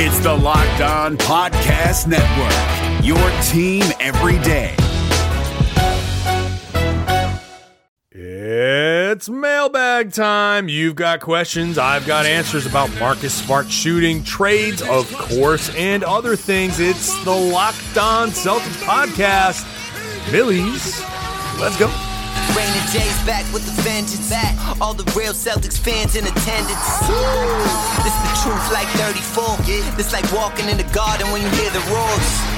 It's the Locked On Podcast Network, your team every day. It's mailbag time. You've got questions. I've got answers about Marcus Smart shooting, trades, of course, and other things. It's the Locked On Celtics podcast. Billy's, let's go. Rain and J's back with the vengeance. Back. All the real Celtics fans in attendance. This is the truth like 34. This like walking in the garden when you hear the roars.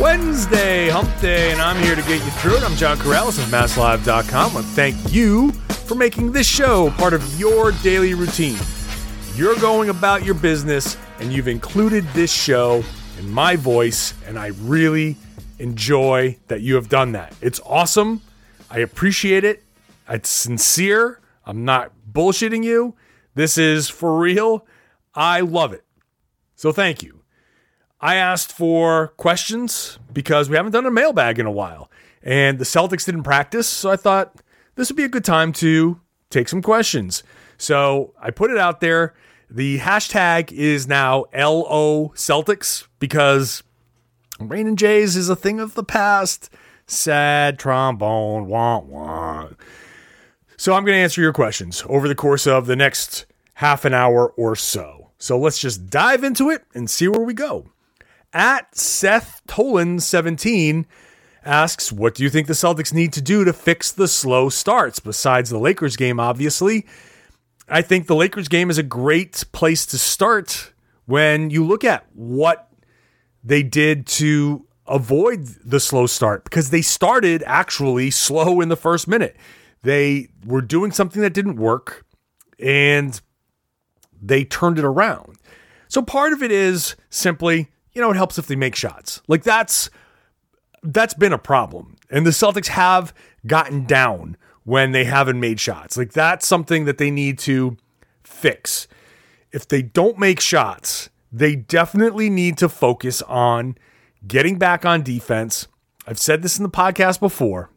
Wednesday, hump day, and I'm here to get you through it. I'm John Karalis of MassLive.com. And thank you for making this show part of your daily routine. You're going about your business, and you've included this show in my voice, and I really enjoy that you have done that. It's awesome. I appreciate it. It's sincere. I'm not bullshitting you. This is for real. I love it. So thank you. I asked for questions because we haven't done a mailbag in a while. And the Celtics didn't practice, so I thought this would be a good time to take some questions. So I put it out there. The hashtag is now LO Celtics because Rain and Jays is a thing of the past. Sad trombone, wah wah. So I'm going to answer your questions over the course of the next half an hour or so. So let's just dive into it and see where we go at Seth Tolan 17 asks, What do you think the Celtics need to do to fix the slow starts? Besides the Lakers game, obviously. I think the Lakers game is a great place to start when you look at what they did to avoid the slow start because they started actually slow in the first minute. They were doing something that didn't work and they turned it around. So part of it is simply you know, it helps if they make shots. Like that's that's been a problem. And the Celtics have gotten down when they haven't made shots. Like that's something that they need to fix. If they don't make shots, they definitely need to focus on getting back on defense. I've said this in the podcast before.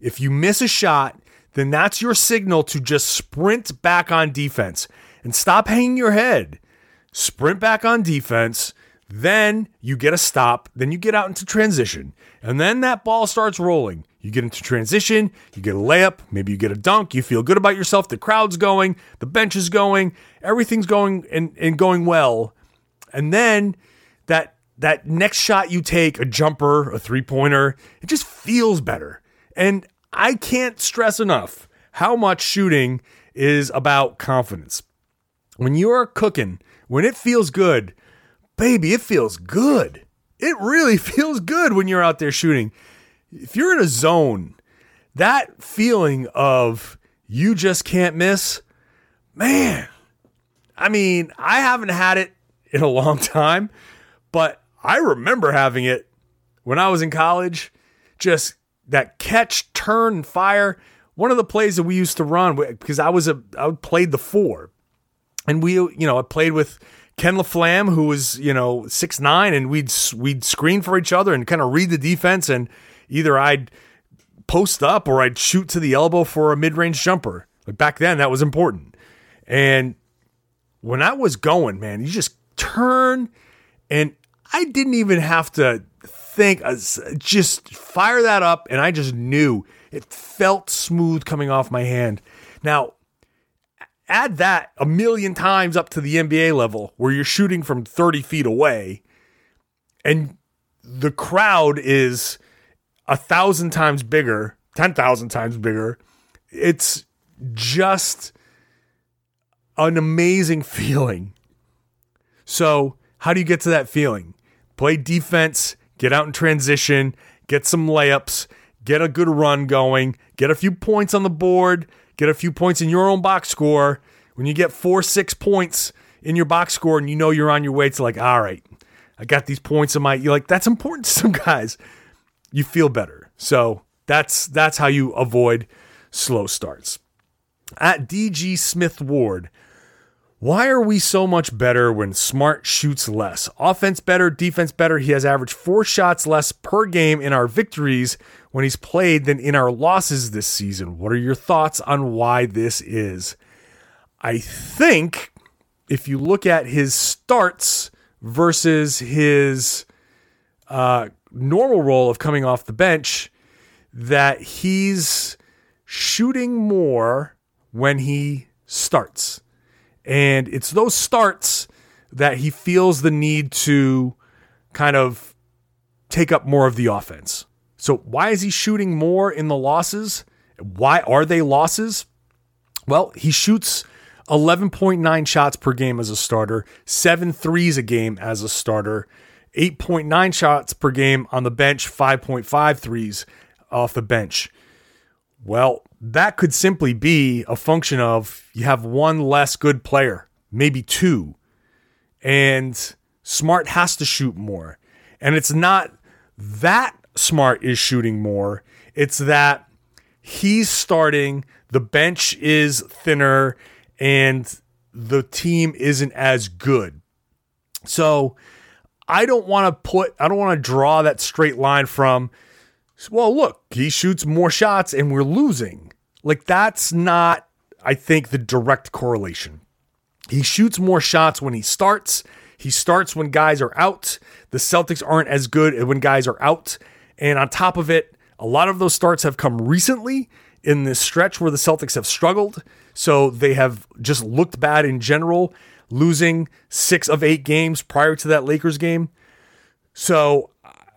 If you miss a shot, then that's your signal to just sprint back on defense and stop hanging your head. Sprint back on defense then you get a stop, then you get out into transition, and then that ball starts rolling. You get into transition, you get a layup, maybe you get a dunk, you feel good about yourself, the crowd's going, the bench is going, everything's going and, and going well. And then that that next shot you take, a jumper, a three-pointer, it just feels better. And I can't stress enough how much shooting is about confidence. When you're cooking, when it feels good, baby, it feels good. It really feels good when you're out there shooting. If you're in a zone, that feeling of you just can't miss, man. I mean, I haven't had it in a long time, but I remember having it when I was in college. Just that catch, turn, fire. One of the plays that we used to run because I was a I played the four, and we you know I played with Ken LaFlamme, who was you know six nine, and we'd we'd screen for each other and kind of read the defense, and either I'd post up or I'd shoot to the elbow for a mid range jumper. Like back then, that was important. And when I was going, man, you just turn, and I didn't even have to think. Uh, just fire that up, and I just knew it felt smooth coming off my hand. Now add that a million times up to the NBA level where you're shooting from 30 feet away and the crowd is a thousand times bigger, 10,000 times bigger. It's just an amazing feeling. So, how do you get to that feeling? Play defense, get out in transition, get some layups, get a good run going, get a few points on the board, get a few points in your own box score. When you get four, six points in your box score and you know you're on your way to like, all right, I got these points in my you're like that's important to some guys. You feel better. So that's that's how you avoid slow starts. At DG Smith Ward, why are we so much better when Smart shoots less? Offense better, defense better. He has averaged four shots less per game in our victories when he's played than in our losses this season. What are your thoughts on why this is? I think if you look at his starts versus his uh, normal role of coming off the bench, that he's shooting more when he starts. And it's those starts that he feels the need to kind of take up more of the offense. So, why is he shooting more in the losses? Why are they losses? Well, he shoots 11.9 shots per game as a starter, seven threes a game as a starter, 8.9 shots per game on the bench, 5.5 threes off the bench. Well, that could simply be a function of you have one less good player, maybe two, and Smart has to shoot more. And it's not that Smart is shooting more, it's that he's starting, the bench is thinner, and the team isn't as good. So I don't want to put, I don't want to draw that straight line from well, look, he shoots more shots and we're losing. Like, that's not, I think, the direct correlation. He shoots more shots when he starts. He starts when guys are out. The Celtics aren't as good when guys are out. And on top of it, a lot of those starts have come recently in this stretch where the Celtics have struggled. So they have just looked bad in general, losing six of eight games prior to that Lakers game. So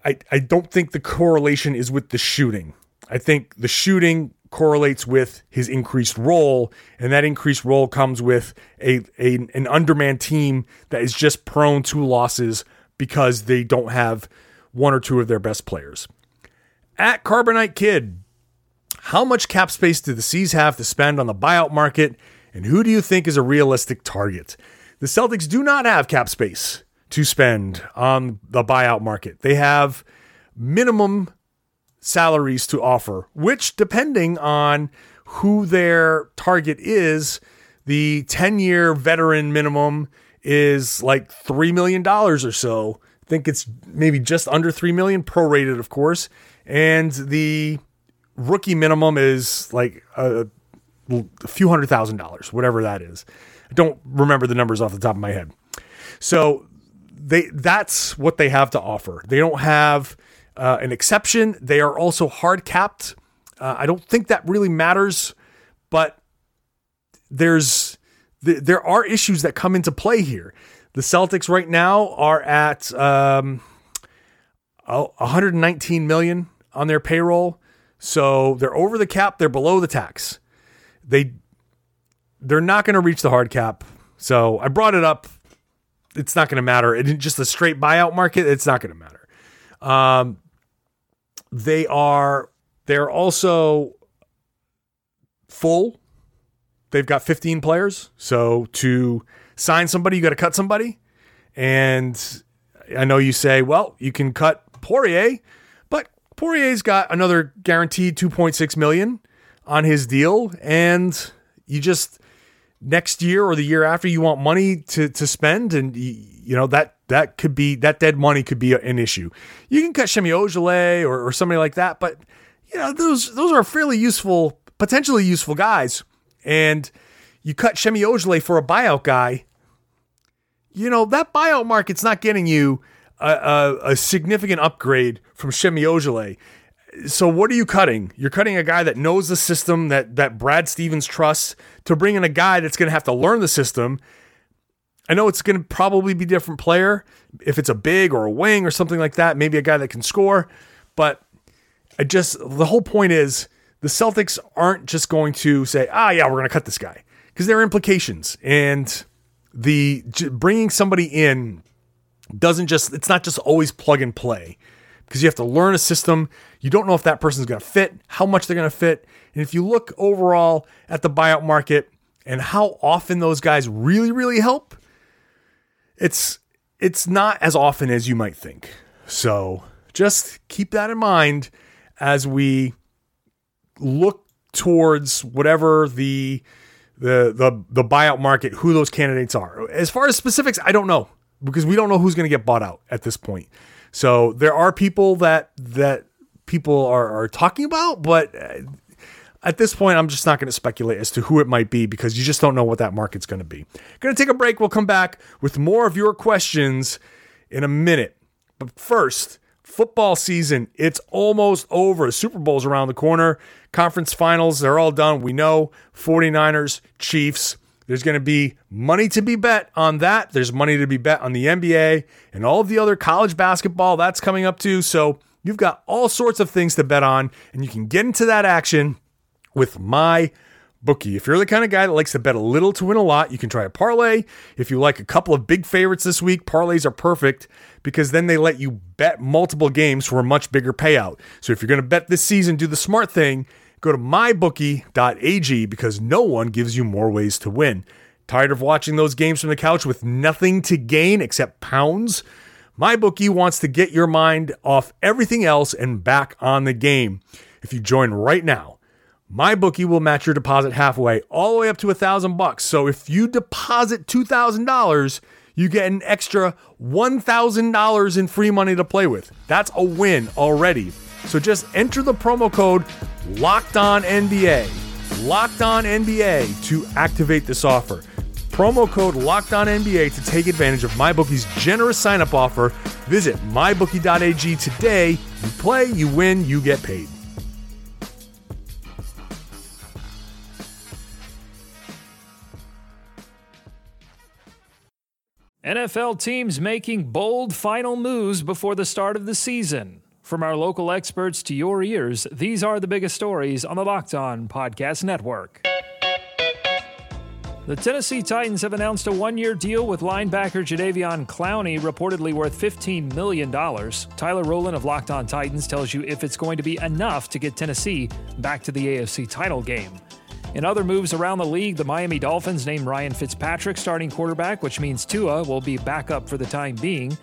I, I don't think the correlation is with the shooting. I think the shooting correlates with his increased role, and that increased role comes with a, a an underman team that is just prone to losses because they don't have one or two of their best players. At Carbonite Kid, how much cap space do the C's have to spend on the buyout market, and who do you think is a realistic target? The Celtics do not have cap space to spend on the buyout market. They have minimum salaries to offer, which, depending on who their target is, the 10 year veteran minimum is like $3 million or so. I think it's maybe just under 3 million, prorated, of course. And the rookie minimum is like a, a few hundred thousand dollars, whatever that is. I don't remember the numbers off the top of my head. So they that's what they have to offer. They don't have uh, an exception. They are also hard capped. Uh, I don't think that really matters, but there's th- there are issues that come into play here. The Celtics right now are at um, 119 million on their payroll, so they're over the cap. They're below the tax. They they're not going to reach the hard cap. So I brought it up it's not going to matter. It just a straight buyout market. It's not going to matter. Um, they are they're also full. They've got 15 players. So to sign somebody, you got to cut somebody. And I know you say, well, you can cut Poirier, but Poirier's got another guaranteed 2.6 million on his deal, and you just next year or the year after you want money to to spend and you know that that could be that dead money could be an issue. You can cut Semi Ojeleye or, or somebody like that, but you know those those are fairly useful, potentially useful guys. And you cut Semi Ojeleye for a buyout guy. You know that buyout market's not getting you a, a, a significant upgrade from Semi Ojeleye so what are you cutting? You're cutting a guy that knows the system that that Brad Stevens trusts to bring in a guy that's going to have to learn the system. I know it's going to probably be different player if it's a big or a wing or something like that, maybe a guy that can score, but I just the whole point is the Celtics aren't just going to say, "Ah, yeah, we're going to cut this guy." Because there are implications and the bringing somebody in doesn't just it's not just always plug and play because you have to learn a system. You don't know if that person's going to fit, how much they're going to fit. And if you look overall at the buyout market and how often those guys really, really help, it's it's not as often as you might think. So just keep that in mind as we look towards whatever the the the the buyout market, who those candidates are. As far as specifics, I don't know because we don't know who's going to get bought out at this point. So there are people that that people are, are talking about, but uh, at this point, I'm just not going to speculate as to who it might be because you just don't know what that market's going to be. Going to take a break. We'll come back with more of your questions in a minute. But first, football season, it's almost over. Super Bowl's around the corner. Conference finals, they're all done. We know 49ers, Chiefs. There's going to be money to be bet on that. There's money to be bet on the NBA and all of the other college basketball that's coming up too. So you've got all sorts of things to bet on, and you can get into that action with my bookie. If you're the kind of guy that likes to bet a little to win a lot, you can try a parlay. If you like a couple of big favorites this week, parlays are perfect because then they let you bet multiple games for a much bigger payout. So if you're going to bet this season, do the smart thing. Go to mybookie.ag because no one gives you more ways to win. Tired of watching those games from the couch with nothing to gain except pounds? MyBookie wants to get your mind off everything else and back on the game. If you join right now, my bookie will match your deposit halfway, all the way up to a thousand bucks. So if you deposit two thousand dollars, you get an extra one thousand dollars in free money to play with. That's a win already. So just enter the promo code Locked On NBA, Locked On NBA to activate this offer. Promo code Locked On NBA to take advantage of MyBookie's generous sign-up offer. Visit mybookie.ag today. You play, you win, you get paid. NFL teams making bold final moves before the start of the season. From our local experts to your ears, these are the biggest stories on the Locked On Podcast Network. The Tennessee Titans have announced a one year deal with linebacker Jadeveon Clowney, reportedly worth $15 million. Tyler Rowland of Locked On Titans tells you if it's going to be enough to get Tennessee back to the AFC title game. In other moves around the league, the Miami Dolphins named Ryan Fitzpatrick starting quarterback, which means Tua will be back up for the time being.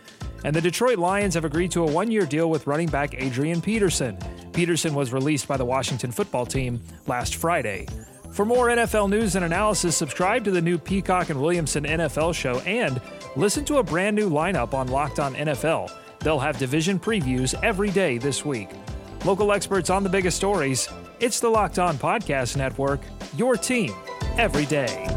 And the Detroit Lions have agreed to a one year deal with running back Adrian Peterson. Peterson was released by the Washington football team last Friday. For more NFL news and analysis, subscribe to the new Peacock and Williamson NFL show and listen to a brand new lineup on Locked On NFL. They'll have division previews every day this week. Local experts on the biggest stories. It's the Locked On Podcast Network, your team every day.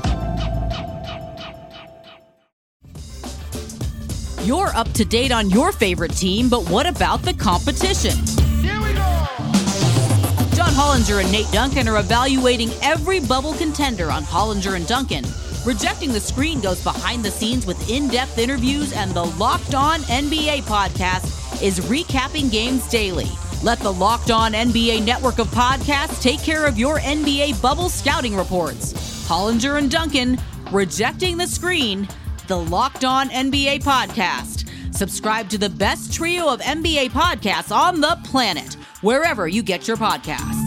You're up to date on your favorite team, but what about the competition? Here we go. John Hollinger and Nate Duncan are evaluating every bubble contender on Hollinger and Duncan. Rejecting the Screen goes behind the scenes with in depth interviews, and the Locked On NBA podcast is recapping games daily. Let the Locked On NBA network of podcasts take care of your NBA bubble scouting reports. Hollinger and Duncan, Rejecting the Screen, the Locked On NBA podcast. Subscribe to the best trio of NBA podcasts on the planet, wherever you get your podcasts.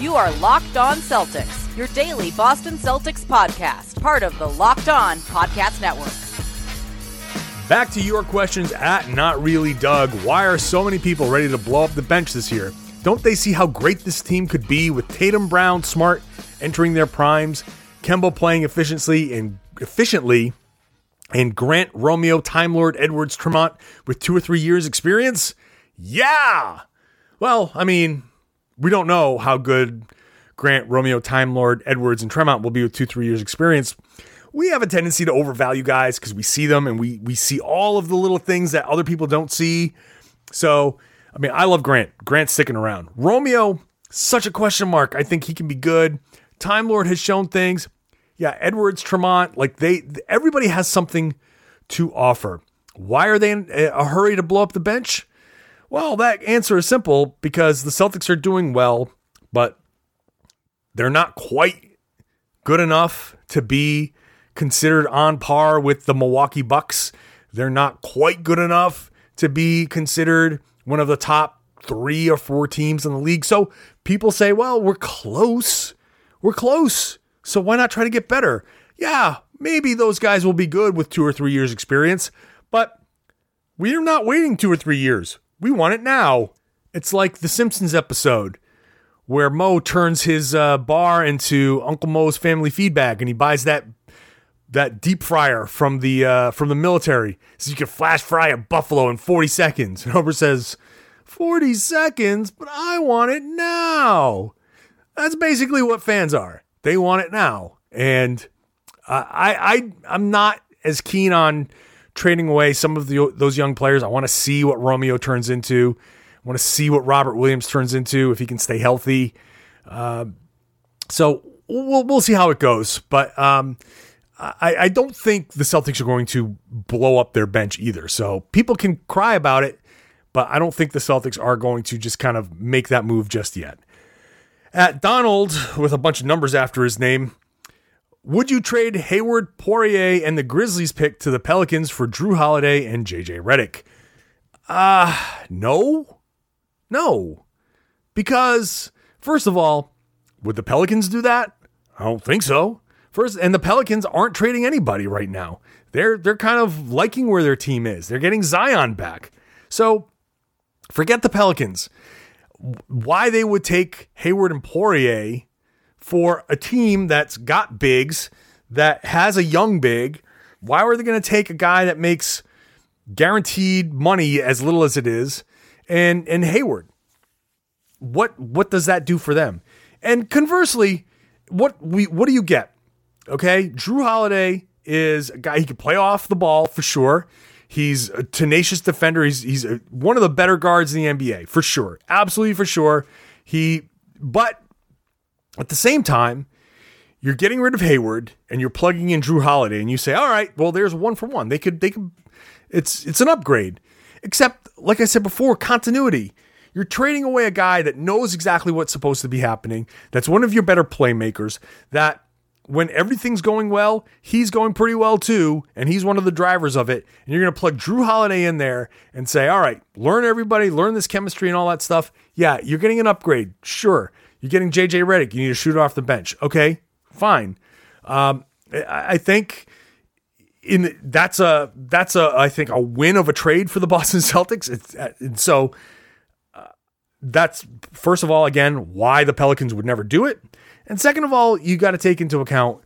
You are Locked On Celtics, your daily Boston Celtics podcast, part of the Locked On Podcast Network. Back to your questions at Not Really Doug. Why are so many people ready to blow up the bench this year? Don't they see how great this team could be with Tatum, Brown, Smart entering their primes, Kemba playing efficiently and efficiently, and Grant, Romeo, Time Lord, Edwards, Tremont with two or three years experience? Yeah. Well, I mean, we don't know how good Grant, Romeo, Time Lord, Edwards, and Tremont will be with two, three years experience. We have a tendency to overvalue guys because we see them and we we see all of the little things that other people don't see. So, I mean, I love Grant. Grant's sticking around. Romeo, such a question mark. I think he can be good. Time Lord has shown things. Yeah, Edwards, Tremont, like they, everybody has something to offer. Why are they in a hurry to blow up the bench? Well, that answer is simple because the Celtics are doing well, but they're not quite good enough to be considered on par with the Milwaukee Bucks. They're not quite good enough to be considered one of the top three or four teams in the league. So people say, well, we're close. We're close. So why not try to get better? Yeah, maybe those guys will be good with two or three years experience, but we're not waiting two or three years. We want it now. It's like the Simpsons episode where Moe turns his uh, bar into Uncle Moe's family Feedbag, and he buys that that deep fryer from the uh, from the military, so you can flash fry a buffalo in 40 seconds. And Homer says, 40 seconds, but I want it now. That's basically what fans are. They want it now, and I I I'm not as keen on trading away some of the, those young players. I want to see what Romeo turns into. I want to see what Robert Williams turns into if he can stay healthy. Uh, so we'll we'll see how it goes. But um, I, I don't think the Celtics are going to blow up their bench either. So people can cry about it, but I don't think the Celtics are going to just kind of make that move just yet. At Donald, with a bunch of numbers after his name, would you trade Hayward, Poirier, and the Grizzlies pick to the Pelicans for Jrue Holiday and JJ Redick? Ah, uh, no. No. Because, first of all, would the Pelicans do that? I don't think so. First, and the Pelicans aren't trading anybody right now. They're they're kind of liking where their team is. They're getting Zion back. So forget the Pelicans. Why they would take Hayward and Poirier for a team that's got bigs, that has a young big. Why were they going to take a guy that makes guaranteed money as little as it is and and Hayward? What what does that do for them? And conversely, what we what do you get? Okay, Jrue Holiday is a guy he can play off the ball for sure. He's a tenacious defender. He's he's a, one of the better guards in the NBA for sure, absolutely for sure. He but at the same time, you're getting rid of Hayward and you're plugging in Jrue Holiday, and you say, all right, well, there's one for one. They could, they could, it's it's an upgrade. Except, like I said before, continuity. You're trading away a guy that knows exactly what's supposed to be happening. That's one of your better playmakers. That when everything's going well, he's going pretty well too, and he's one of the drivers of it. And you're going to plug Jrue Holiday in there and say, all right, learn everybody, learn this chemistry and all that stuff. Yeah, you're getting an upgrade, sure. You're getting JJ Redick. You need to shoot off the bench. Okay, fine. Um, I think in that's a that's a I think a win of a trade for the Boston Celtics. It's, and so uh, that's first of all again why the Pelicans would never do it, and second of all you got to take into account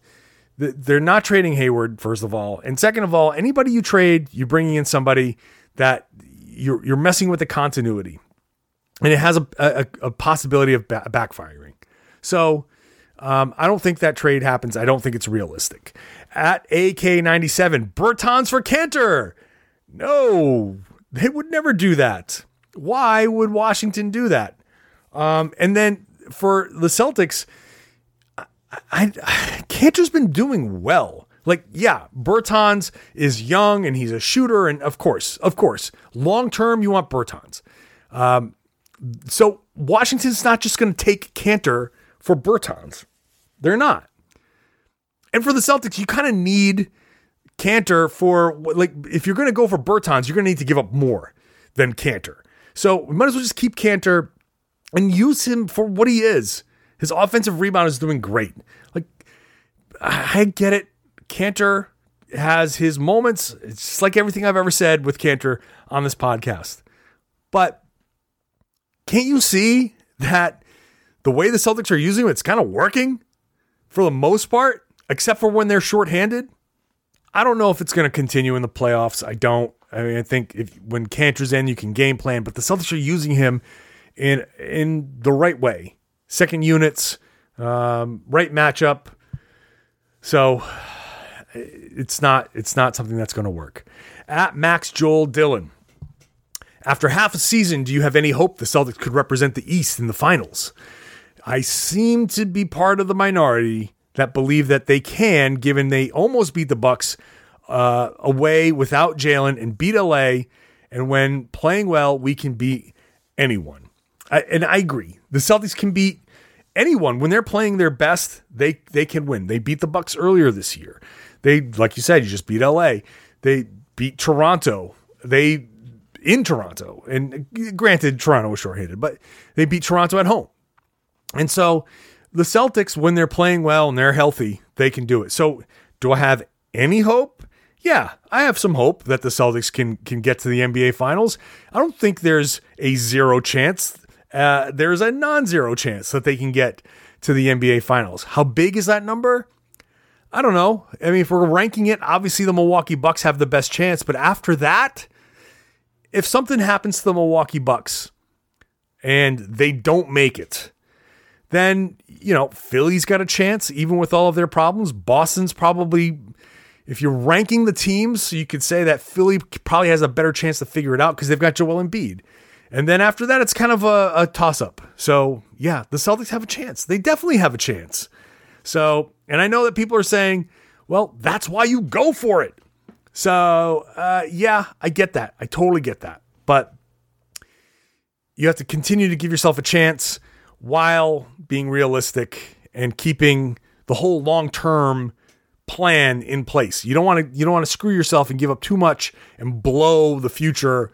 that they're not trading Hayward first of all, and second of all anybody you trade you're bringing in somebody that you're you're messing with the continuity and it has a, a, a possibility of ba- backfiring. So um, I don't think that trade happens. I don't think it's realistic. At AK97, Bertans for Kanter. No, they would never do that. Why would Washington do that? Um, and then for the Celtics, I, Kanter's been doing well. Like, yeah, Bertans is young and he's a shooter. And of course, of course, long term, you want Bertans. Um, so Washington's not just going to take Kanter for Bertans. They're not. And for the Celtics, you kind of need Kanter for like if you're going to go for Bertans, you're going to need to give up more than Kanter. So we might as well just keep Kanter and use him for what he is. His offensive rebound is doing great. Like I get it. Kanter has his moments. It's just like everything I've ever said with Kanter on this podcast. But can't you see that the way the Celtics are using him, it's kind of working for the most part, except for when they're shorthanded? I don't know if it's going to continue in the playoffs. I don't. I mean, I think if when Kanter's in, you can game plan, but the Celtics are using him in in the right way. Second units, um, right matchup. So it's not it's not something that's going to work. At Max Joel Dillon. After half a season, do you have any hope the Celtics could represent the East in the finals? I seem to be part of the minority that believe that they can, given they almost beat the Bucks uh, away without Jalen and beat LA. And when playing well, we can beat anyone. I, and I agree. The Celtics can beat anyone when they're playing their best. They they can win. They beat the Bucks earlier this year. They like you said, you just beat LA. They beat Toronto. They in Toronto. And granted, Toronto was shorthanded, but they beat Toronto at home. And so the Celtics, when they're playing well and they're healthy, they can do it. So do I have any hope? Yeah, I have some hope that the Celtics can can get to the NBA Finals. I don't think there's a zero chance. Uh, there's a non-zero chance that they can get to the NBA Finals. How big is that number? I don't know. I mean, if we're ranking it, obviously the Milwaukee Bucks have the best chance. But after that, if something happens to the Milwaukee Bucks and they don't make it, then, you know, Philly's got a chance, even with all of their problems. Boston's probably, if you're ranking the teams, you could say that Philly probably has a better chance to figure it out because they've got Joel Embiid. And then after that, it's kind of a, a toss up. So, yeah, the Celtics have a chance. They definitely have a chance. So, and I know that people are saying, well, that's why you go for it. So, uh, yeah, I get that. I totally get that. But you have to continue to give yourself a chance while being realistic and keeping the whole long term plan in place. You don't want to you don't want to screw yourself and give up too much and blow the future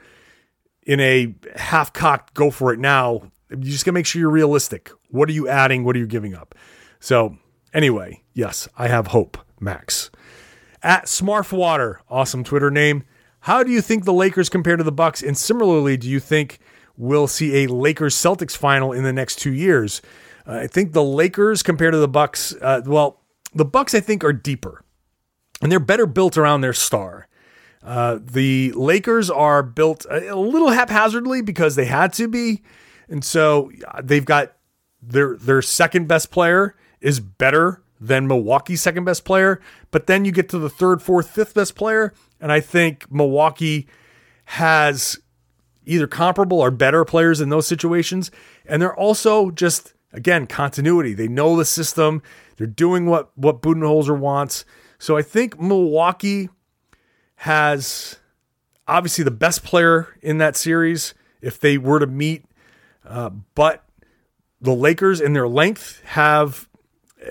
in a half cocked go for it now. You just got to make sure you're realistic. What are you adding? What are you giving up? So, anyway, yes, I have hope, Max. At Smarfwater, awesome Twitter name. How do you think the Lakers compare to the Bucks? And similarly, do you think we'll see a Lakers Celtics final in the next two years? Uh, I think the Lakers compared to the Bucks, uh, well, the Bucks I think are deeper, and they're better built around their star. Uh, the Lakers are built a, little haphazardly because they had to be, and so uh, they've got their their second best player is better than Milwaukee's second best player, but then you get to the third, fourth, fifth best player, and I think Milwaukee has either comparable or better players in those situations, and they're also just again continuity. They know the system. They're doing what what Budenholzer wants. So I think Milwaukee has obviously the best player in that series if they were to meet. Uh, but the Lakers in their length have,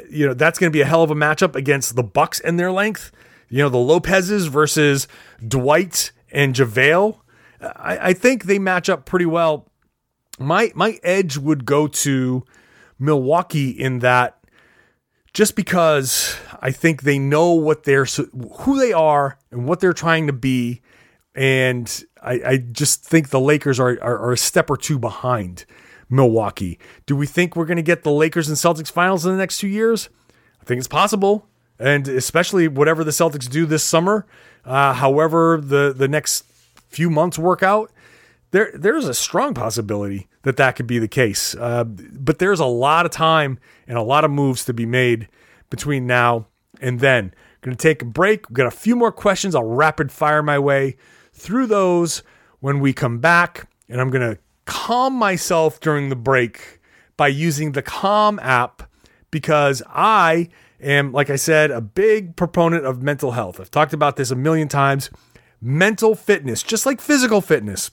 you know, that's going to be a hell of a matchup against the Bucks in their length. You know, the Lopez's versus Dwight and JaVale. I, I think they match up pretty well. My my edge would go to Milwaukee in that just because I think they know what they're who they are and what they're trying to be, and I, I just think the Lakers are, are, are a step or two behind Milwaukee. Do we think we're going to get the Lakers and Celtics finals in the next two years? I think it's possible, and especially whatever the Celtics do this summer, uh, however the the next few months work out, there there's a strong possibility that that could be the case. Uh, but there's a lot of time and a lot of moves to be made between now and then. Going to take a break. We've got a few more questions. I'll rapid fire my way through those when we come back, and I'm going to calm myself during the break by using the Calm app because I am, like I said, a big proponent of mental health. I've talked about this a million times. Mental fitness, just like physical fitness,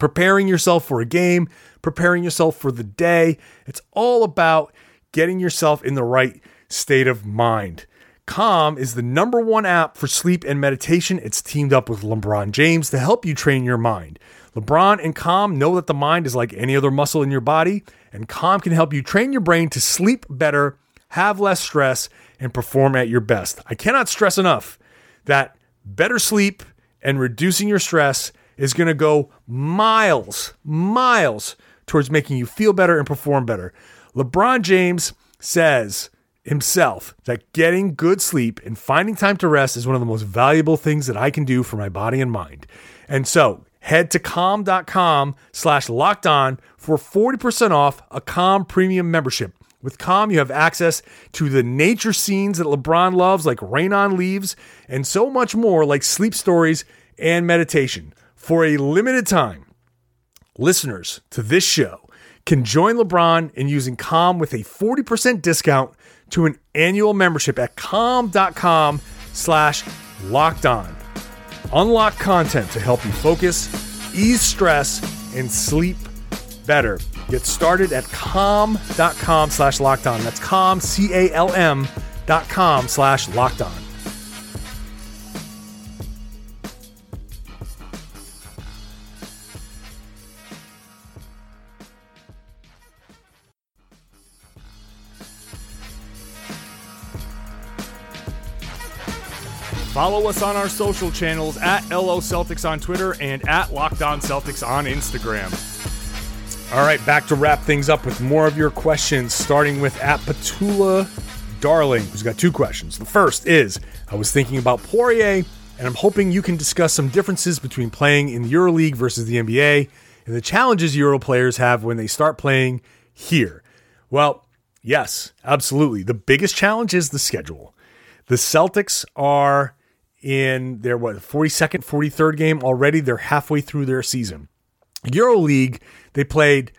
preparing yourself for a game, preparing yourself for the day. It's all about getting yourself in the right state of mind. Calm is the number one app for sleep and meditation. It's teamed up with LeBron James to help you train your mind. LeBron and Calm know that the mind is like any other muscle in your body, and Calm can help you train your brain to sleep better, have less stress, and perform at your best. I cannot stress enough that better sleep and reducing your stress is going to go miles, miles towards making you feel better and perform better. LeBron James says himself that getting good sleep and finding time to rest is one of the most valuable things that I can do for my body and mind. And so head to calm.com slash locked on for 40% off a Calm premium membership. With Calm, you have access to the nature scenes that LeBron loves, like rain on leaves, and so much more, like sleep stories and meditation. For a limited time, listeners to this show can join LeBron in using Calm with a 40% discount to an annual membership at calm.com slash locked on. Unlock content to help you focus, ease stress, and sleep better. Get started at calm.com slash locked on. That's calm, C A L M dot com slash locked on. Follow us on our social channels at LO Celtics on Twitter and at Locked On Celtics on Instagram. All right, back to wrap things up with more of your questions, starting with at Petula Darling, who's got two questions. The first is I was thinking about Poirier, and I'm hoping you can discuss some differences between playing in the EuroLeague versus the NBA and the challenges Euro players have when they start playing here. Well, yes, absolutely. The biggest challenge is the schedule. The Celtics are in their what 42nd, 43rd game already. They're halfway through their season. EuroLeague, they played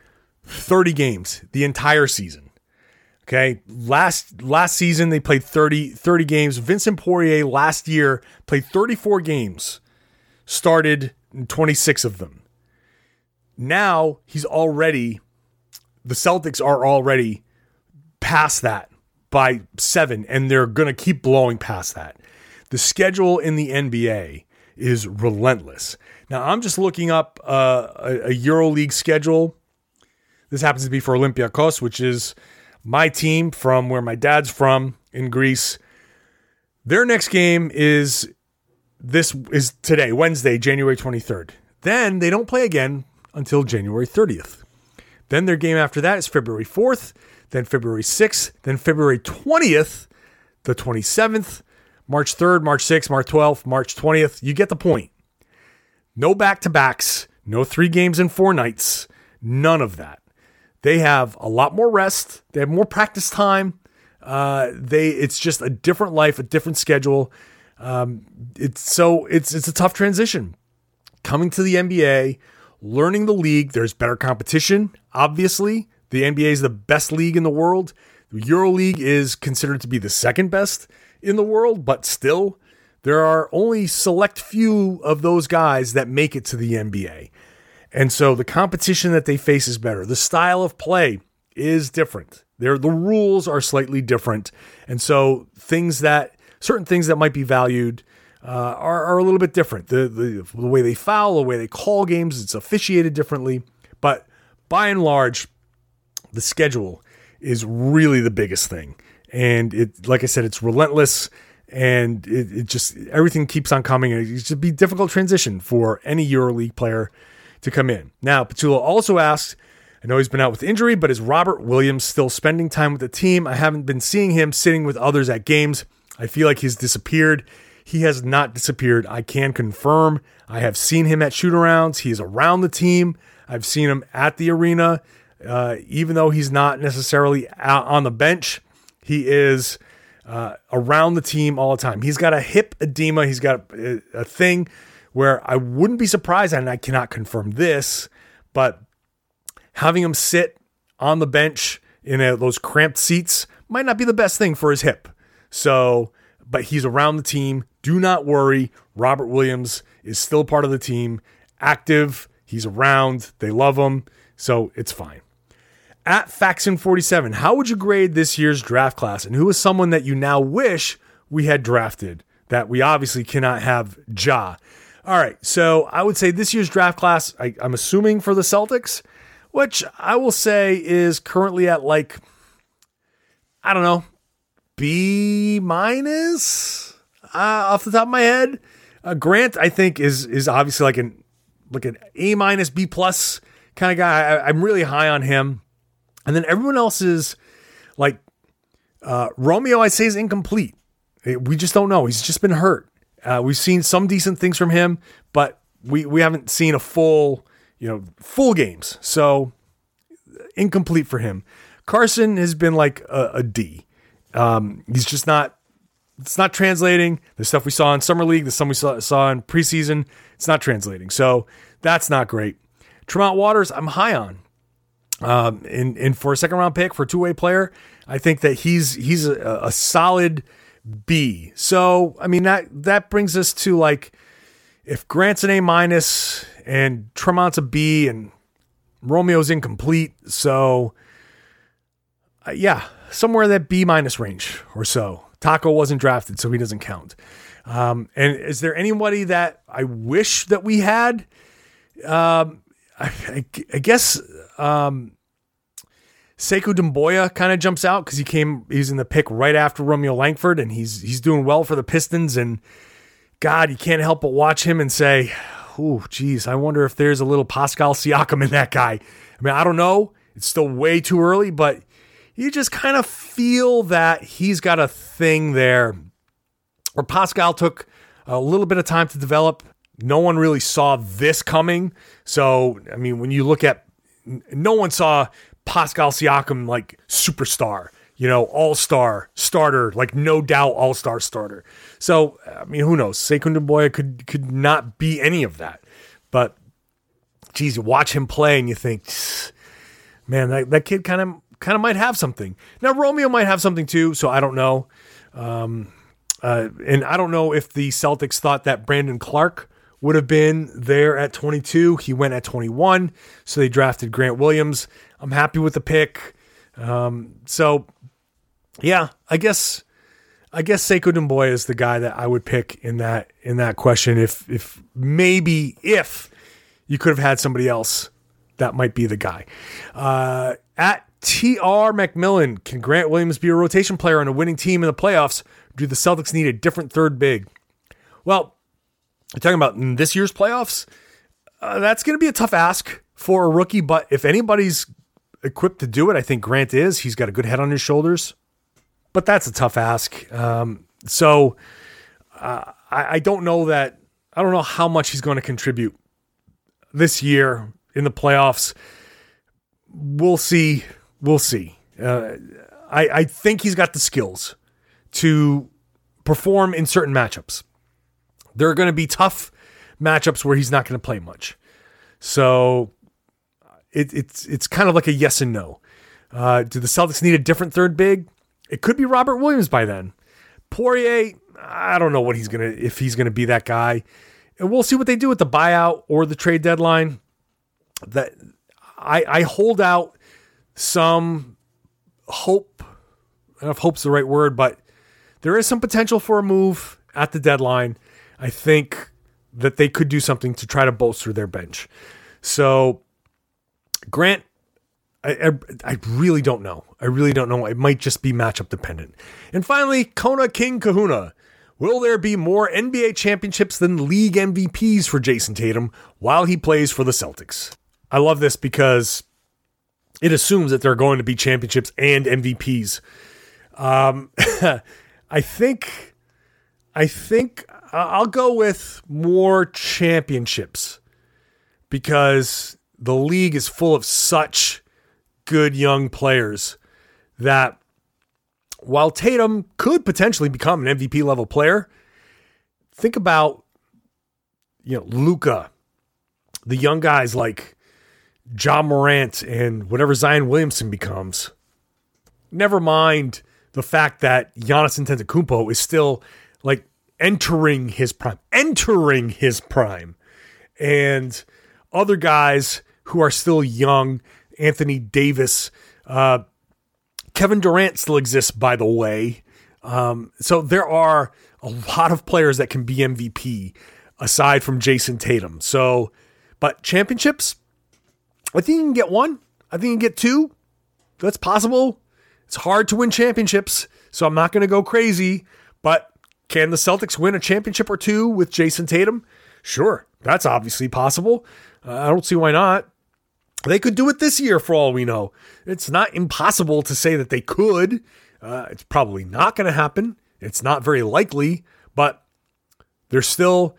30 games the entire season. Okay. Last last season they played 30 30 games. Vincent Poirier last year played 34 games. Started 26 of them. Now he's already the Celtics are already past that by 7 and they're going to keep blowing past that. The schedule in the NBA is relentless. Now I'm just looking up uh, a, a EuroLeague schedule. This happens to be for Olympiacos, which is my team from where my dad's from in Greece. Their next game is this is today, Wednesday, January 23rd. Then they don't play again until January 30th. Then their game after that is February 4th, then February 6th, then February 20th, the 27th, March 3rd, March 6th, March 12th, March 20th. You get the point. No back to backs, no three games in four nights, none of that. They have a lot more rest, they have more practice time. Uh, they it's just a different life, a different schedule. Um, it's so it's it's a tough transition. Coming to the NBA, learning the league, there's better competition, obviously. The NBA is the best league in the world. The EuroLeague is considered to be the second best in the world, but still, there are only select few of those guys that make it to the NBA. And so the competition that they face is better. The style of play is different. There, the rules are slightly different. And so things that, certain things that might be valued uh, are, are a little bit different. The, the, the way they foul, the way they call games, it's officiated differently. But by and large, the schedule is really the biggest thing. And it, like I said, it's relentless and it, it just, everything keeps on coming. It should be difficult transition for any EuroLeague player to come in. Now, Petula also asked. I know he's been out with injury, but is Robert Williams still spending time with the team? I haven't been seeing him sitting with others at games. I feel like he's disappeared. He has not disappeared. I can confirm. I have seen him at shootarounds. He is around the team. I've seen him at the arena. Uh, even though he's not necessarily on the bench, he is uh, around the team all the time. He's got a hip edema. He's got a, a thing where I wouldn't be surprised, and I cannot confirm this, but having him sit on the bench in a, those cramped seats might not be the best thing for his hip. So, but he's around the team. Do not worry. Robert Williams is still part of the team, active. He's around. They love him. So it's fine. At Faxon47, how would you grade this year's draft class? And who is someone that you now wish we had drafted that we obviously cannot have Ja? All right. So I would say this year's draft class, I, am assuming for the Celtics, which I will say is currently at like, I don't know, B minus uh, off the top of my head. Uh, Grant, I think, is is obviously like an like an A minus B plus kind of guy. I, I'm really high on him. And then everyone else is like uh, Romeo, I'd say, is incomplete. We just don't know. He's just been hurt. Uh, we've seen some decent things from him, but we we haven't seen a full you know full games. So incomplete for him. Carsen has been like a, a D. Um, he's just not. It's not translating. The stuff we saw in summer league, the stuff we saw, saw in preseason, it's not translating. So that's not great. Tremont Waters, I'm high on. Um, and, and for a second round pick for two way player, I think that he's he's a, a solid B. So, I mean, that, that brings us to like, if Grant's an A minus and Tremont's a B and Romeo's incomplete. So, uh, yeah, somewhere in that B minus range or so. Tacko wasn't drafted, so he doesn't count. Um, and is there anybody that I wish that we had? Um, I, I, guess um, Sekou Doumbouya kind of jumps out because he came he's in the pick right after Romeo Langford and he's he's doing well for the Pistons and God, you can't help but watch him and say, "Ooh, geez, I wonder if there's a little Pascal Siakam in that guy." I mean, I don't know. It's still way too early, but you just kind of feel that he's got a thing there. Where Pascal took a little bit of time to develop. No one really saw this coming. So, I mean, when you look at, no one saw Pascal Siakam like superstar, you know, all star starter, like no doubt all star starter. So, I mean, who knows? Sekou Doumbouya could could not be any of that. But, geez, you watch him play and you think, man, that, that kid kind of kind of might have something. Now, Romeo might have something too. So I don't know. Um, uh, and I don't know if the Celtics thought that Brandon Clarke would have been there at 22. He went at 21, so they drafted Grant Williams. I'm happy with the pick. Um, so, yeah, I guess I guess Sekou Doumbouya is the guy that I would pick in that in that question. If if maybe if you could have had somebody else, that might be the guy. Uh, at TR McMillan, can Grant Williams be a rotation player on a winning team in the playoffs? do the Celtics need a different third big? Well, talking about this year's playoffs, uh, that's going to be a tough ask for a rookie. But if anybody's equipped to do it, I think Grant is. He's got a good head on his shoulders. But that's a tough ask. Um, so uh, I, I don't know that. I don't know how much he's going to contribute this year in the playoffs. We'll see. We'll see. Uh, I, I think he's got the skills to perform in certain matchups. There are going to be tough matchups where he's not going to play much. So it, it's it's kind of like a yes and no. Uh, do the Celtics need a different third big? It could be Robert Williams by then. Poirier, I don't know what he's gonna if he's gonna be that guy, and we'll see what they do with the buyout or the trade deadline. That I I hold out some hope. I don't know if hope's the right word, but there is some potential for a move at the deadline. I think that they could do something to try to bolster their bench. So, Grant, I, I, I, really don't know. I really don't know. It might just be matchup dependent. And finally, Kona King Kahuna. Will there be more NBA championships than league MVPs for Jayson Tatum while he plays for the Celtics? I love this because it assumes that there are going to be championships and MVPs. Um, I think, I think I'll go with more championships because the league is full of such good young players that while Tatum could potentially become an MVP level player, think about you know Luka, the young guys like Ja Morant and whatever Zion Williamson becomes. Never mind the fact that Giannis Antetokounmpo is still entering his prime, entering his prime, and other guys who are still young, Anthony Davis, uh, Kevin Durant still exists, by the way. Um, so there are a lot of players that can be MVP aside from Jayson Tatum. So, but championships, I think you can get one. I think you can get two. That's possible. It's hard to win championships, so I'm not going to go crazy. But can the Celtics win a championship or two with Jayson Tatum? Sure, that's obviously possible. Uh, I don't see why not. They could do it this year for all we know. It's not impossible to say that they could. Uh, it's probably not going to happen. It's not very likely, but they're still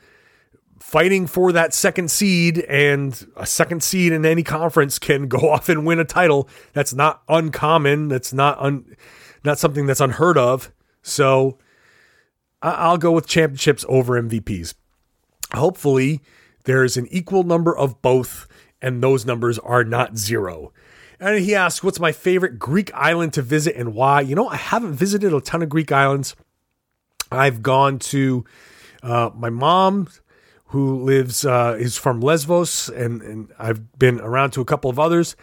fighting for that second seed, and a second seed in any conference can go off and win a title. That's not uncommon. That's not un, not something that's unheard of. So I'll go with championships over MVPs. Hopefully, there's an equal number of both, and those numbers are not zero. And he asks, What's my favorite Greek island to visit and why? You know, I haven't visited a ton of Greek islands. I've gone to uh, my mom, who lives uh, is from Lesbos, and and I've been around to a couple of others.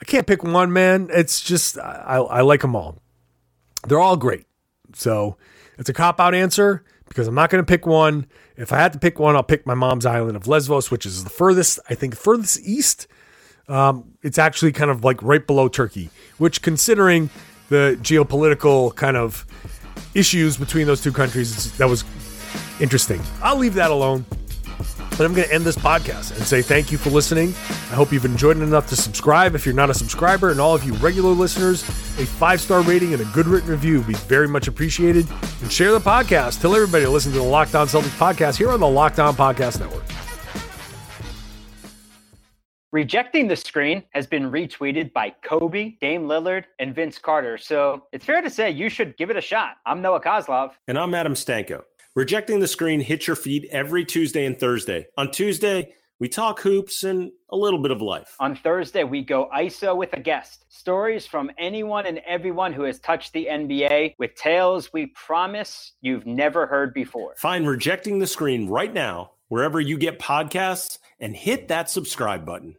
I can't pick one, man. It's just I, I like them all. They're all great. So it's a cop out answer because I'm not going to pick one. If I had to pick one, I'll pick my mom's island of Lesbos, which is the furthest, I think, furthest east. Um, it's actually kind of like right below Turkey, which, considering the geopolitical kind of issues between those two countries, that was interesting. I'll leave that alone. But I'm going to end this podcast and say thank you for listening. I hope you've enjoyed it enough to subscribe. If you're not a subscriber, and all of you regular listeners, a five star rating and a good written review would be very much appreciated. And share the podcast. Tell everybody to listen to the Locked On Celtics podcast here on the Locked On Podcast Network. Rejecting the screen has been retweeted by Kobe, Dame Lillard, and Vince Carter. So it's fair to say you should give it a shot. I'm Noah Kozlov. And I'm Adam Stanko. Rejecting the Screen hits your feed every Tuesday and Thursday. On Tuesday, we talk hoops and a little bit of life. On Thursday, we go ISO with a guest. Stories from anyone and everyone who has touched the NBA with tales we promise you've never heard before. Find Rejecting the Screen right now, wherever you get podcasts, and hit that subscribe button.